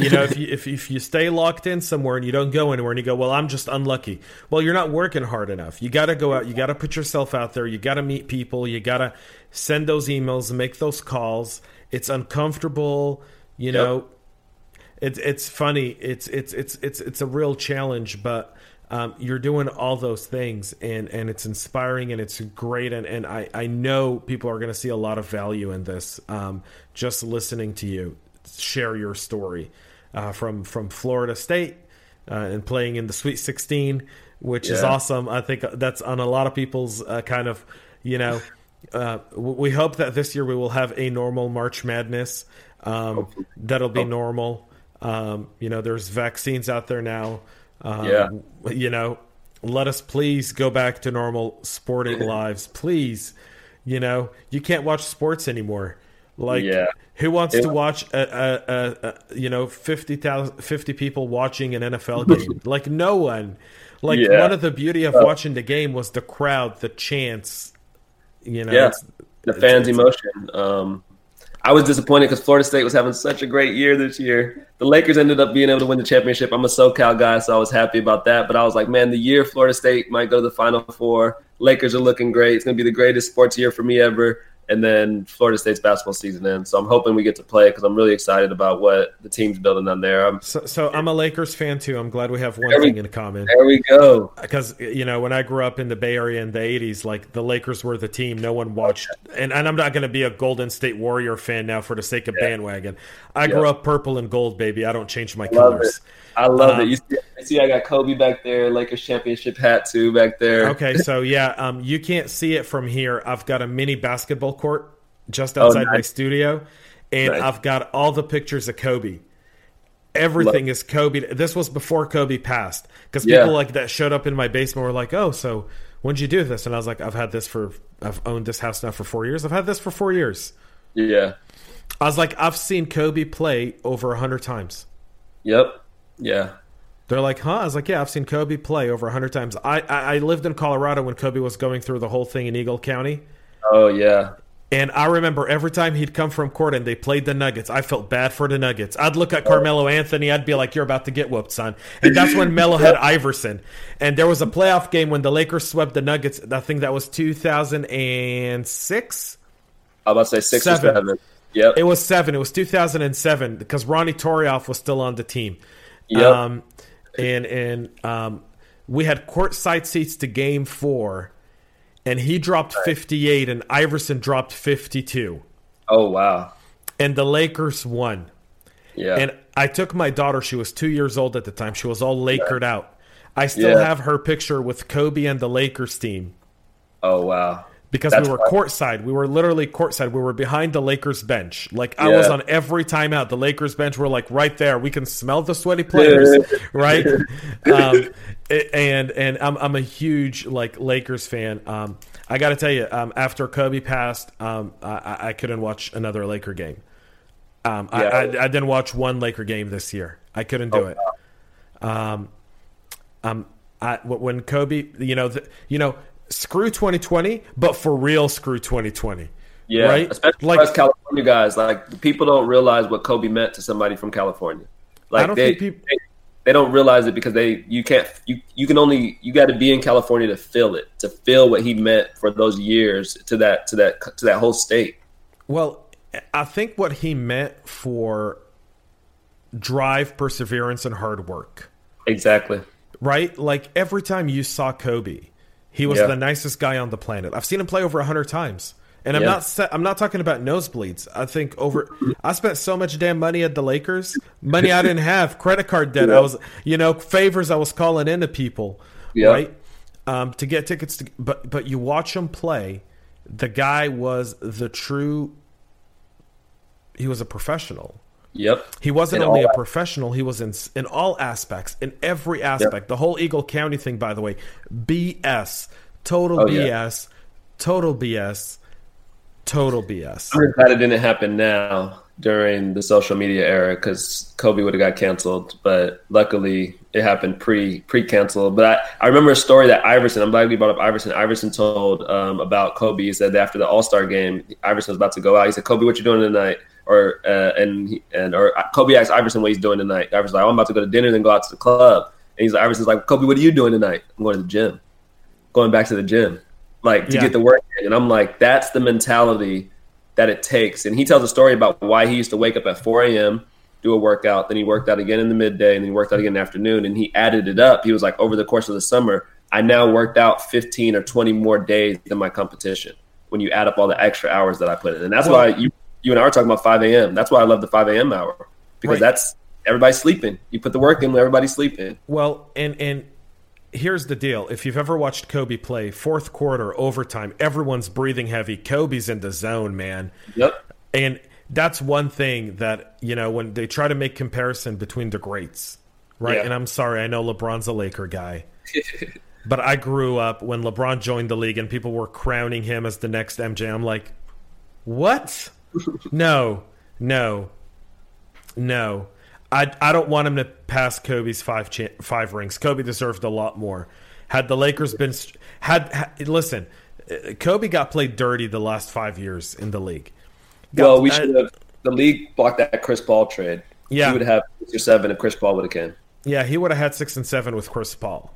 you know, if you if if you stay locked in somewhere and you don't go anywhere, and you go, well, I'm just unlucky. Well, you're not working hard enough. You got to go out. You got to put yourself out there. You got to meet people. You got to send those emails and make those calls. It's uncomfortable. You yep. know, it's it's funny. It's it's it's it's it's a real challenge, but um, you're doing all those things, and and it's inspiring and it's great, and and I I know people are going to see a lot of value in this. Um, just listening to you share your story uh, from from Florida State uh, and playing in the Sweet 16, which yeah. is awesome. I think that's on a lot of people's uh, kind of you know. Uh, we hope that this year we will have a normal March Madness. Um, that'll be normal. Um, you know, there's vaccines out there now. Um, yeah. You know, let us please go back to normal sporting lives, please. You know, you can't watch sports anymore. Like, yeah. who wants yeah. to watch a, a, a, a you know 50, 50 people watching an NFL game? like, no one. Like, yeah. one of the beauty of uh, watching the game was the crowd, the chance. You know, yeah. the fans' emotion. Um, I was disappointed because Florida State was having such a great year this year. The Lakers ended up being able to win the championship. I'm a SoCal guy, so I was happy about that. But I was like, man, the year Florida State might go to the Final Four. Lakers are looking great. It's going to be the greatest sports year for me ever and then Florida State's basketball season ends. So I'm hoping we get to play because I'm really excited about what the team's building on there. I'm, so, so I'm a Lakers fan too. I'm glad we have one thing in common. There we go. Because you know when I grew up in the Bay Area in the '80s, like the Lakers were the team no one watched, and, and I'm not going to be a Golden State Warrior fan now for the sake of yeah. bandwagon. I yeah. grew up purple and gold, baby. I don't change my colors. It. I love um, it. You see, see, I got Kobe back there, Lakers championship hat too back there. Okay, so yeah, um, you can't see it from here. I've got a mini basketball court just outside oh, nice. my studio, and nice. I've got all the pictures of Kobe. Everything Love. is Kobe. This was before Kobe passed because people yeah. like that showed up in my basement were like, "Oh, so when'd you do this?" And I was like, "I've had this for I've owned this house now for four years. I've had this for four years." Yeah. I was like, I've seen Kobe play over a hundred times. Yep. Yeah. They're like, huh? I was like, yeah, I've seen Kobe play over a hundred times. I, I, I lived in Colorado when Kobe was going through the whole thing in Eagle County. Oh yeah. And I remember every time he'd come from court and they played the Nuggets, I felt bad for the Nuggets. I'd look at oh. Carmelo Anthony, I'd be like, "You're about to get whooped, son." And that's when Melo had Iverson. And there was a playoff game when the Lakers swept the Nuggets. I think that was 2006. I about to say six seven. or seven. Yep. It was seven. It was 2007 because Ronnie Turiaf was still on the team. Yep. Um, and and um, we had courtside seats to Game Four, and he dropped right. 58, and Iverson dropped 52. Oh wow! And the Lakers won. Yeah. And I took my daughter. She was two years old at the time. She was all Lakered yeah. out. I still yeah. have her picture with Kobe and the Lakers team. Oh wow! Because That's we were courtside. We were literally courtside. We were behind the Lakers bench. Like I yeah. was on every timeout. The Lakers bench were like right there. We can smell the sweaty players, right? Um, and and I'm I'm a huge like Lakers fan. Um, I got to tell you, um, after Kobe passed, um, I, I couldn't watch another Laker game. Um, yeah. I, I, I, didn't watch one Laker game this year. I couldn't do oh, it. Wow. Um, um, I, when Kobe, you know, the, you know, screw 2020, but for real, screw 2020. Yeah, right. Especially like, us California guys, like people don't realize what Kobe meant to somebody from California. Like I don't they, think people. They, they don't realize it because they you can't you you can only you got to be in California to feel it to feel what he meant for those years to that to that to that whole state. Well, I think what he meant for drive, perseverance, and hard work. Exactly. Right? Like every time you saw Kobe, he was yeah. the nicest guy on the planet. I've seen him play over a hundred times, and I'm yeah. not I'm not talking about nosebleeds. I think over I spent so much damn money at the Lakers, money I didn't have, credit card debt. Yeah. I was you know favors I was calling into people, right, um, to get tickets. To, but but you watch him play, the guy was the true. He was a professional. Yep. He wasn't in only a professional, he was in in all aspects, in every aspect. Yep. The whole Eagle County thing, by the way, BS. Total oh, BS. Yeah. Total BS. Total BS. I'm glad it didn't happen now during the social media era because Kobe would have got canceled, but luckily it happened pre pre canceled. But I, I remember a story that Iverson. I'm glad we brought up Iverson. Iverson told um, about Kobe. He said after the All Star game, Iverson was about to go out. He said, "Kobe, what you doing tonight?" Or uh, and and or Kobe asked Iverson what he's doing tonight. Iverson's like, oh, I'm about to go to dinner, then go out to the club. And he's like, Iverson's like, Kobe, what are you doing tonight? I'm going to the gym, going back to the gym, like to yeah. get the work in. And I'm like, that's the mentality that it takes. And he tells a story about why he used to wake up at 4 a.m. do a workout, then he worked out again in the midday, and then he worked out again in the afternoon. And he added it up. He was like, over the course of the summer, I now worked out 15 or 20 more days than my competition when you add up all the extra hours that I put in. And that's why you you and I are talking about 5 a.m. That's why I love the 5 a.m. hour because right. that's everybody's sleeping. You put the work in, when everybody's sleeping. Well, and and here's the deal: if you've ever watched Kobe play, fourth quarter, overtime, everyone's breathing heavy. Kobe's in the zone, man. Yep. And that's one thing that you know when they try to make comparison between the greats, right? Yeah. And I'm sorry, I know LeBron's a Laker guy. but I grew up when LeBron joined the league and people were crowning him as the next MJ. I'm like, what? No, no, no. I I don't want him to pass Kobe's five cha- five rings. Kobe deserved a lot more. Had the Lakers been had, had listen, Kobe got played dirty the last five years in the league. Got, well, we should have. The league blocked that Chris Paul trade. Yeah, he would have six or seven if Chris Paul would have came. Yeah, he would have had six and seven with Chris Paul.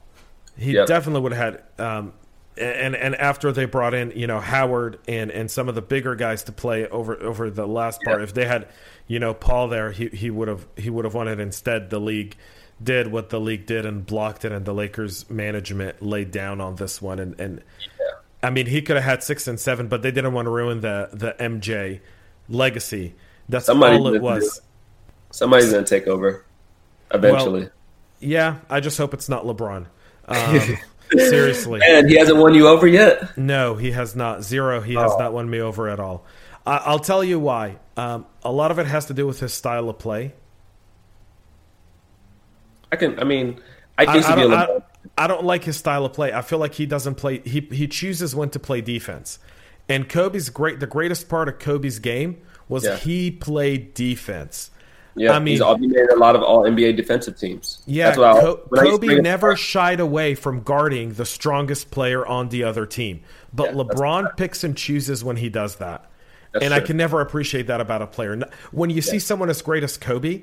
He yep. definitely would have had um, and and after they brought in you know Howard and and some of the bigger guys to play over over the last part, if they had you know Paul there, he he would have he would have won it. Instead, the league did what the league did and blocked it, and the Lakers management laid down on this one. And and yeah. I mean, he could have had six and seven, but they didn't want to ruin the the MJ legacy. That's Somebody all it was. Somebody's gonna take over eventually. Well, Yeah, I just hope it's not LeBron. Um, seriously, and he hasn't won you over yet. No, he has not. Zero. He has oh. not won me over at all. I, will tell you why. Um, a lot of it has to do with his style of play. I can. I mean, I, I, I, don't, I, I don't like his style of play. I feel like he doesn't play. He he chooses when to play defense. And Kobe's great. The greatest part of Kobe's game was yeah. he played defense. Yeah, I mean, he's made a lot of all NBA defensive teams. Yeah, Co- Kobe never shied away from guarding the strongest player on the other team. But yeah, LeBron picks and chooses when he does that. That's and true. I can never appreciate that about a player. When you yeah. see someone as great as Kobe,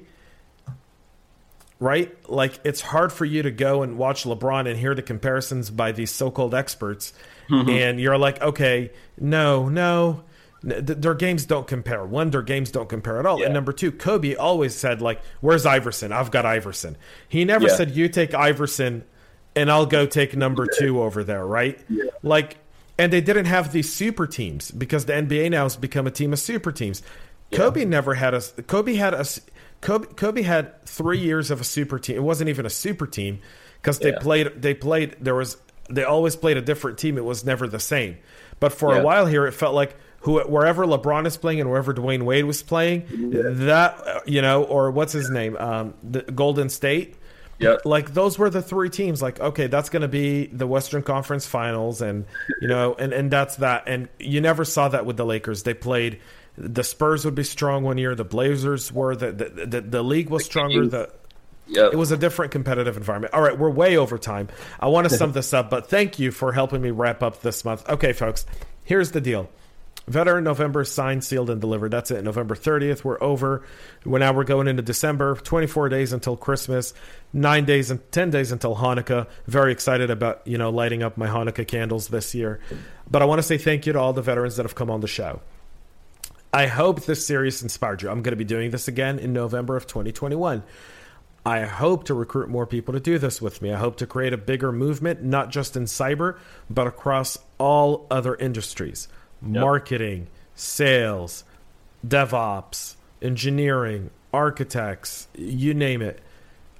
right? Like it's hard for you to go and watch LeBron and hear the comparisons by these so-called experts, mm-hmm. and you're like, okay, no, no, their games don't compare. One, their games don't compare at all. Yeah. And number two, Kobe always said like, "Where's Iverson? I've got Iverson." He never yeah. said, "You take Iverson, and I'll go take number two over there." Right? Yeah. Like, and they didn't have these super teams because the NBA now has become a team of super teams. Kobe never had a. Kobe had a. Kobe, Kobe had three years of a super team. It wasn't even a super team because they played. They played. There was. They always played a different team. It was never the same. But for a while here, it felt like who wherever LeBron is playing and wherever Dwyane Wade was playing, yeah. that you know, or what's his name, um, the Golden State. Yeah, like those were the three teams. Like, okay, that's going to be the Western Conference Finals, and you know, and and that's that. And you never saw that with the Lakers. They played the Spurs would be strong one year. The Blazers were the the, the, the league was stronger. The Yep. It was a different competitive environment. All right, we're way over time. I want to sum this up, but thank you for helping me wrap up this month. Okay, folks, here's the deal. Veteran November signed, sealed, and delivered. That's it. November 30th, we're over. We're now we're going into December. 24 days until Christmas. Nine days and 10 days until Hanukkah. Very excited about you know lighting up my Hanukkah candles this year. But I want to say thank you to all the veterans that have come on the show. I hope this series inspired you. I'm going to be doing this again in November of 2021. I hope to recruit more people to do this with me. I hope to create a bigger movement, not just in cyber, but across all other industries marketing, sales, DevOps, engineering, architects, you name it.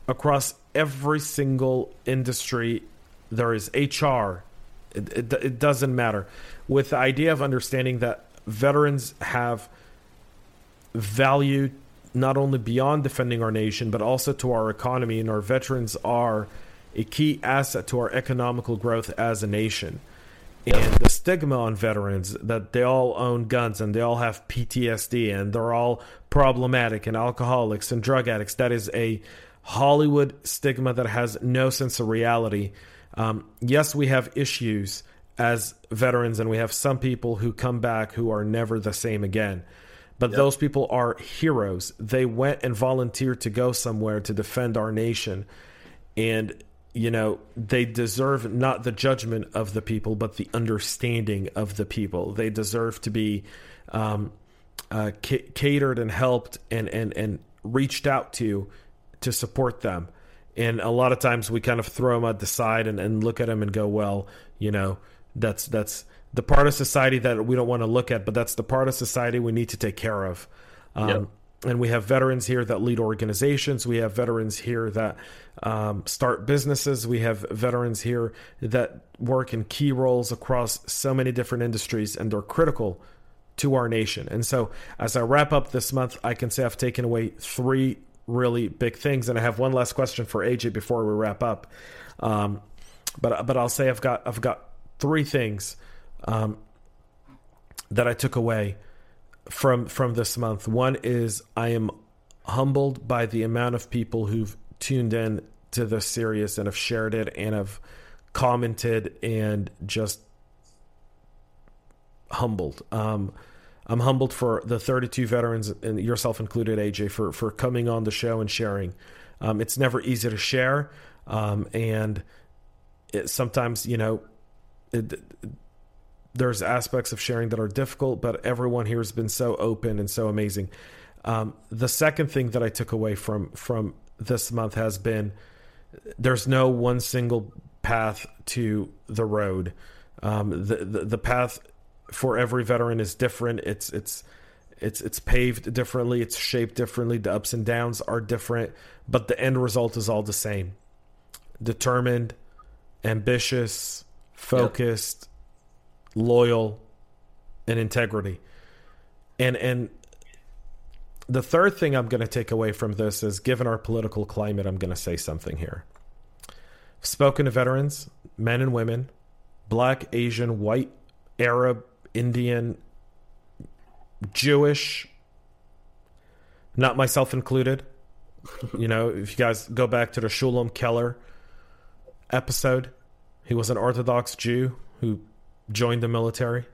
Across every single industry, there is HR. It, it, it doesn't matter. With the idea of understanding that veterans have value not only beyond defending our nation, but also to our economy. And our veterans are a key asset to our economical growth as a nation. And the stigma on veterans that they all own guns and they all have PTSD and they're all problematic and alcoholics and drug addicts, that is a Hollywood stigma that has no sense of reality. Um, yes, we have issues as veterans, and we have some people who come back who are never the same again. But yep. those people are heroes. They went and volunteered to go somewhere to defend our nation. And, you know, they deserve not the judgment of the people, but the understanding of the people. They deserve to be um, uh, c- catered and helped and, and, and reached out to to support them. And a lot of times we kind of throw them at the side and, and look at them and go, well, you know, that's that's the part of society that we don't want to look at, but that's the part of society we need to take care of. Um, yep. And we have veterans here that lead organizations. We have veterans here that um, start businesses. We have veterans here that work in key roles across so many different industries, and they're critical to our nation. And so, as I wrap up this month, I can say I've taken away three really big things. And I have one last question for AJ before we wrap up. Um, but but I'll say I've got I've got three things um, that I took away from from this month. One is I am humbled by the amount of people who've tuned in to the series and have shared it and have commented and just humbled. Um, I'm humbled for the 32 veterans and yourself included, AJ, for for coming on the show and sharing. Um, it's never easy to share, um, and it, sometimes you know it, there's aspects of sharing that are difficult, but everyone here has been so open and so amazing. Um, the second thing that I took away from from this month has been there's no one single path to the road. Um, the, the, the path for every veteran is different. It's it's it's it's paved differently. It's shaped differently. The ups and downs are different, but the end result is all the same. determined, ambitious, focused. Loyal, and integrity. And and the third thing I'm going to take away from this is given our political climate, I'm going to say something here. I've spoken to veterans, men and women, black, Asian, white, Arab, Indian, Jewish, not myself included. you know, if you guys go back to the Shulam Keller episode, he was an Orthodox Jew who joined the military.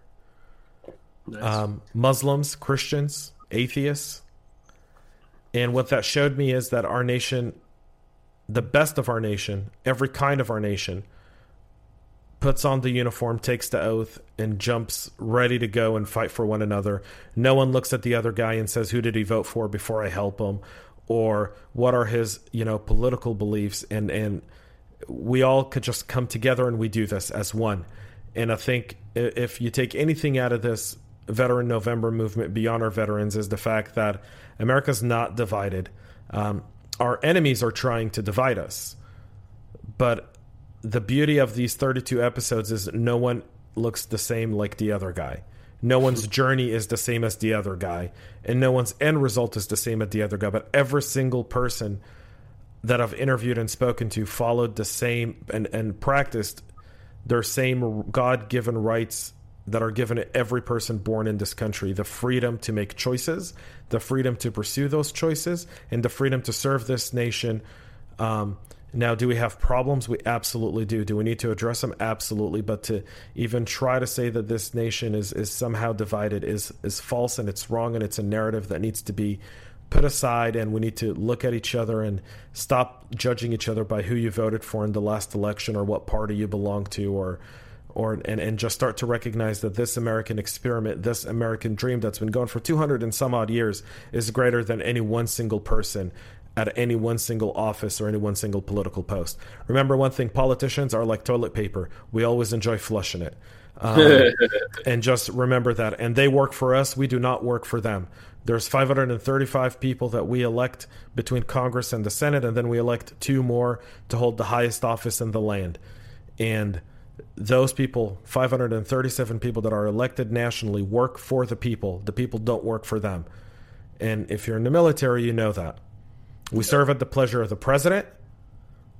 Nice. Um, Muslims, Christians, atheists. And what that showed me is that our nation, the best of our nation, every kind of our nation, puts on the uniform, takes the oath, and jumps ready to go and fight for one another. No one looks at the other guy and says, "Who did he vote for?" before I help him, or what are his, you know, political beliefs. And and we all could just come together and we do this as one. And I think if you take anything out of this Veteran November movement beyond our veterans, is the fact that America's not divided. Um, our enemies are trying to divide us, but the beauty of these 32 episodes is no one looks the same like the other guy. No one's journey is the same as the other guy, and no one's end result is the same as the other guy. But every single person that I've interviewed and spoken to followed the same and, and practiced their same God given rights that are given to every person born in this country the freedom to make choices, the freedom to pursue those choices, and the freedom to serve this nation um, now, do we have problems? We absolutely do. Do we need to address them? Absolutely. But to even try to say that this nation is, is somehow divided is, is false and it's wrong and it's a narrative that needs to be put aside and we need to look at each other and stop judging each other by who you voted for in the last election or what party you belong to or or and, and just start to recognize that this American experiment, this American dream that's been going for 200 and some odd years is greater than any one single person at any one single office or any one single political post. Remember one thing politicians are like toilet paper. We always enjoy flushing it. Um, and just remember that. And they work for us, we do not work for them. There's 535 people that we elect between Congress and the Senate, and then we elect two more to hold the highest office in the land. And those people, 537 people that are elected nationally, work for the people. The people don't work for them. And if you're in the military, you know that. We serve at the pleasure of the president,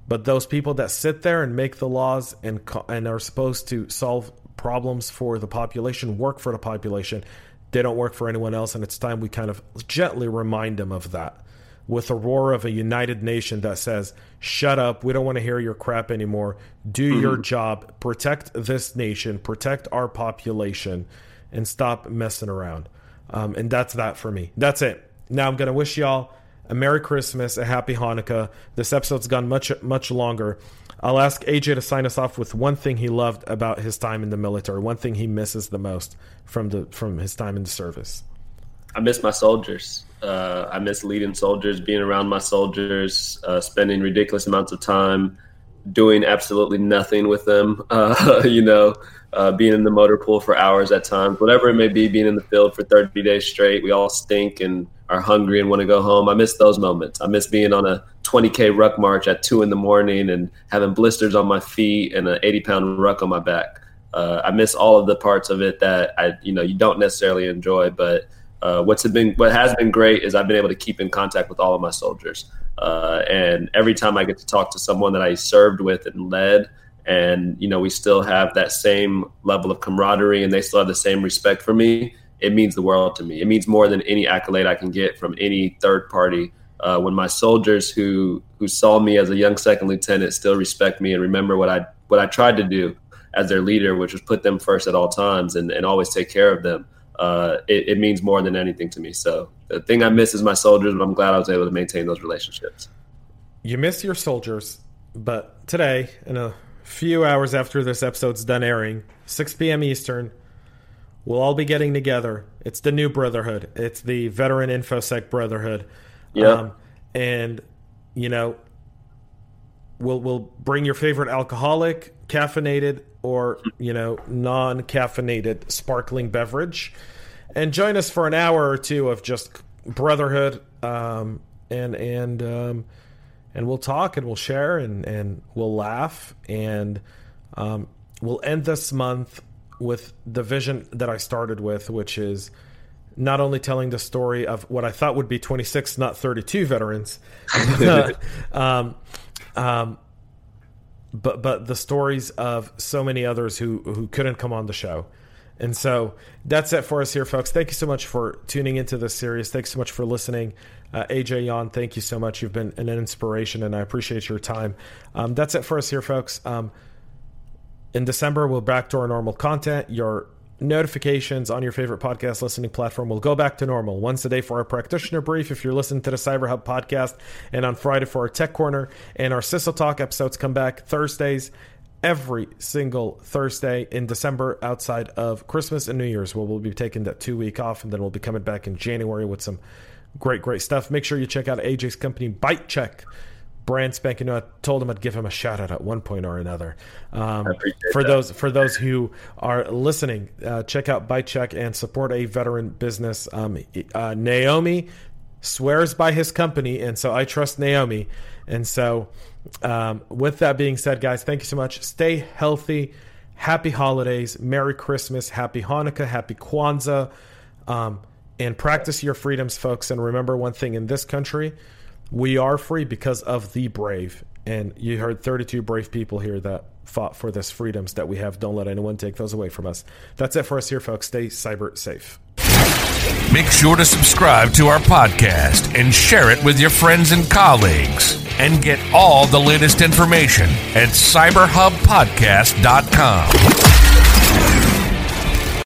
but those people that sit there and make the laws and and are supposed to solve problems for the population, work for the population, they don't work for anyone else, and it's time we kind of gently remind them of that. With a roar of a united nation that says, "Shut up! We don't want to hear your crap anymore. Do mm-hmm. your job. Protect this nation. Protect our population, and stop messing around." Um, and that's that for me. That's it. Now I'm gonna wish y'all a Merry Christmas, a Happy Hanukkah. This episode's gone much much longer. I'll ask AJ to sign us off with one thing he loved about his time in the military, one thing he misses the most from the from his time in the service. I miss my soldiers. Uh, I miss leading soldiers, being around my soldiers, uh, spending ridiculous amounts of time doing absolutely nothing with them. Uh, you know, uh, being in the motor pool for hours at times, whatever it may be, being in the field for 30 days straight. We all stink and are hungry and want to go home. I miss those moments. I miss being on a 20K ruck march at two in the morning and having blisters on my feet and an 80 pound ruck on my back. Uh, I miss all of the parts of it that I, you know, you don't necessarily enjoy. But uh, what's been, what has been great is I've been able to keep in contact with all of my soldiers. Uh, and every time I get to talk to someone that I served with and led, and you know we still have that same level of camaraderie and they still have the same respect for me it means the world to me. It means more than any accolade i can get from any third party. Uh, when my soldiers who who saw me as a young second lieutenant still respect me and remember what i what i tried to do as their leader which was put them first at all times and, and always take care of them uh, it, it means more than anything to me. So the thing i miss is my soldiers but i'm glad i was able to maintain those relationships. You miss your soldiers but today in a few hours after this episode's done airing, 6 p.m. Eastern, we'll all be getting together. It's the new Brotherhood. It's the Veteran InfoSec Brotherhood. Yeah. Um, and, you know, we'll, we'll bring your favorite alcoholic, caffeinated, or, you know, non caffeinated sparkling beverage and join us for an hour or two of just brotherhood um, and, and, um, and we'll talk and we'll share and, and we'll laugh and um, we'll end this month with the vision that I started with, which is not only telling the story of what I thought would be 26, not 32 veterans, um, um, but but the stories of so many others who who couldn't come on the show. And so that's it for us here, folks. Thank you so much for tuning into this series. Thanks so much for listening. Uh, AJ Yawn, thank you so much. You've been an inspiration, and I appreciate your time. Um, that's it for us here, folks. Um, in December, we'll back to our normal content. Your notifications on your favorite podcast listening platform will go back to normal once a day for our practitioner brief if you're listening to the cyber hub podcast and on friday for our tech corner and our CISO talk episodes come back thursdays every single thursday in december outside of christmas and new year's where we'll be taking that two week off and then we'll be coming back in january with some great great stuff make sure you check out aj's company ByteChek brand spanking new. I told him I'd give him a shout out at one point or another. Um, for that. those for those who are listening, uh, check out ByteChek and support a veteran business. Um, uh, Naomi swears by his company, and so I trust Naomi. And so, um, with that being said, guys, thank you so much. Stay healthy. Happy holidays. Merry Christmas. Happy Hanukkah. Happy Kwanzaa. Um, and practice your freedoms, folks. And remember one thing in this country we are free because of the brave. And you heard 32 brave people here that fought for this freedoms that we have. Don't let anyone take those away from us. That's it for us here, folks. Stay cyber safe. Make sure to subscribe to our podcast and share it with your friends and colleagues. And get all the latest information at cyberhubpodcast.com.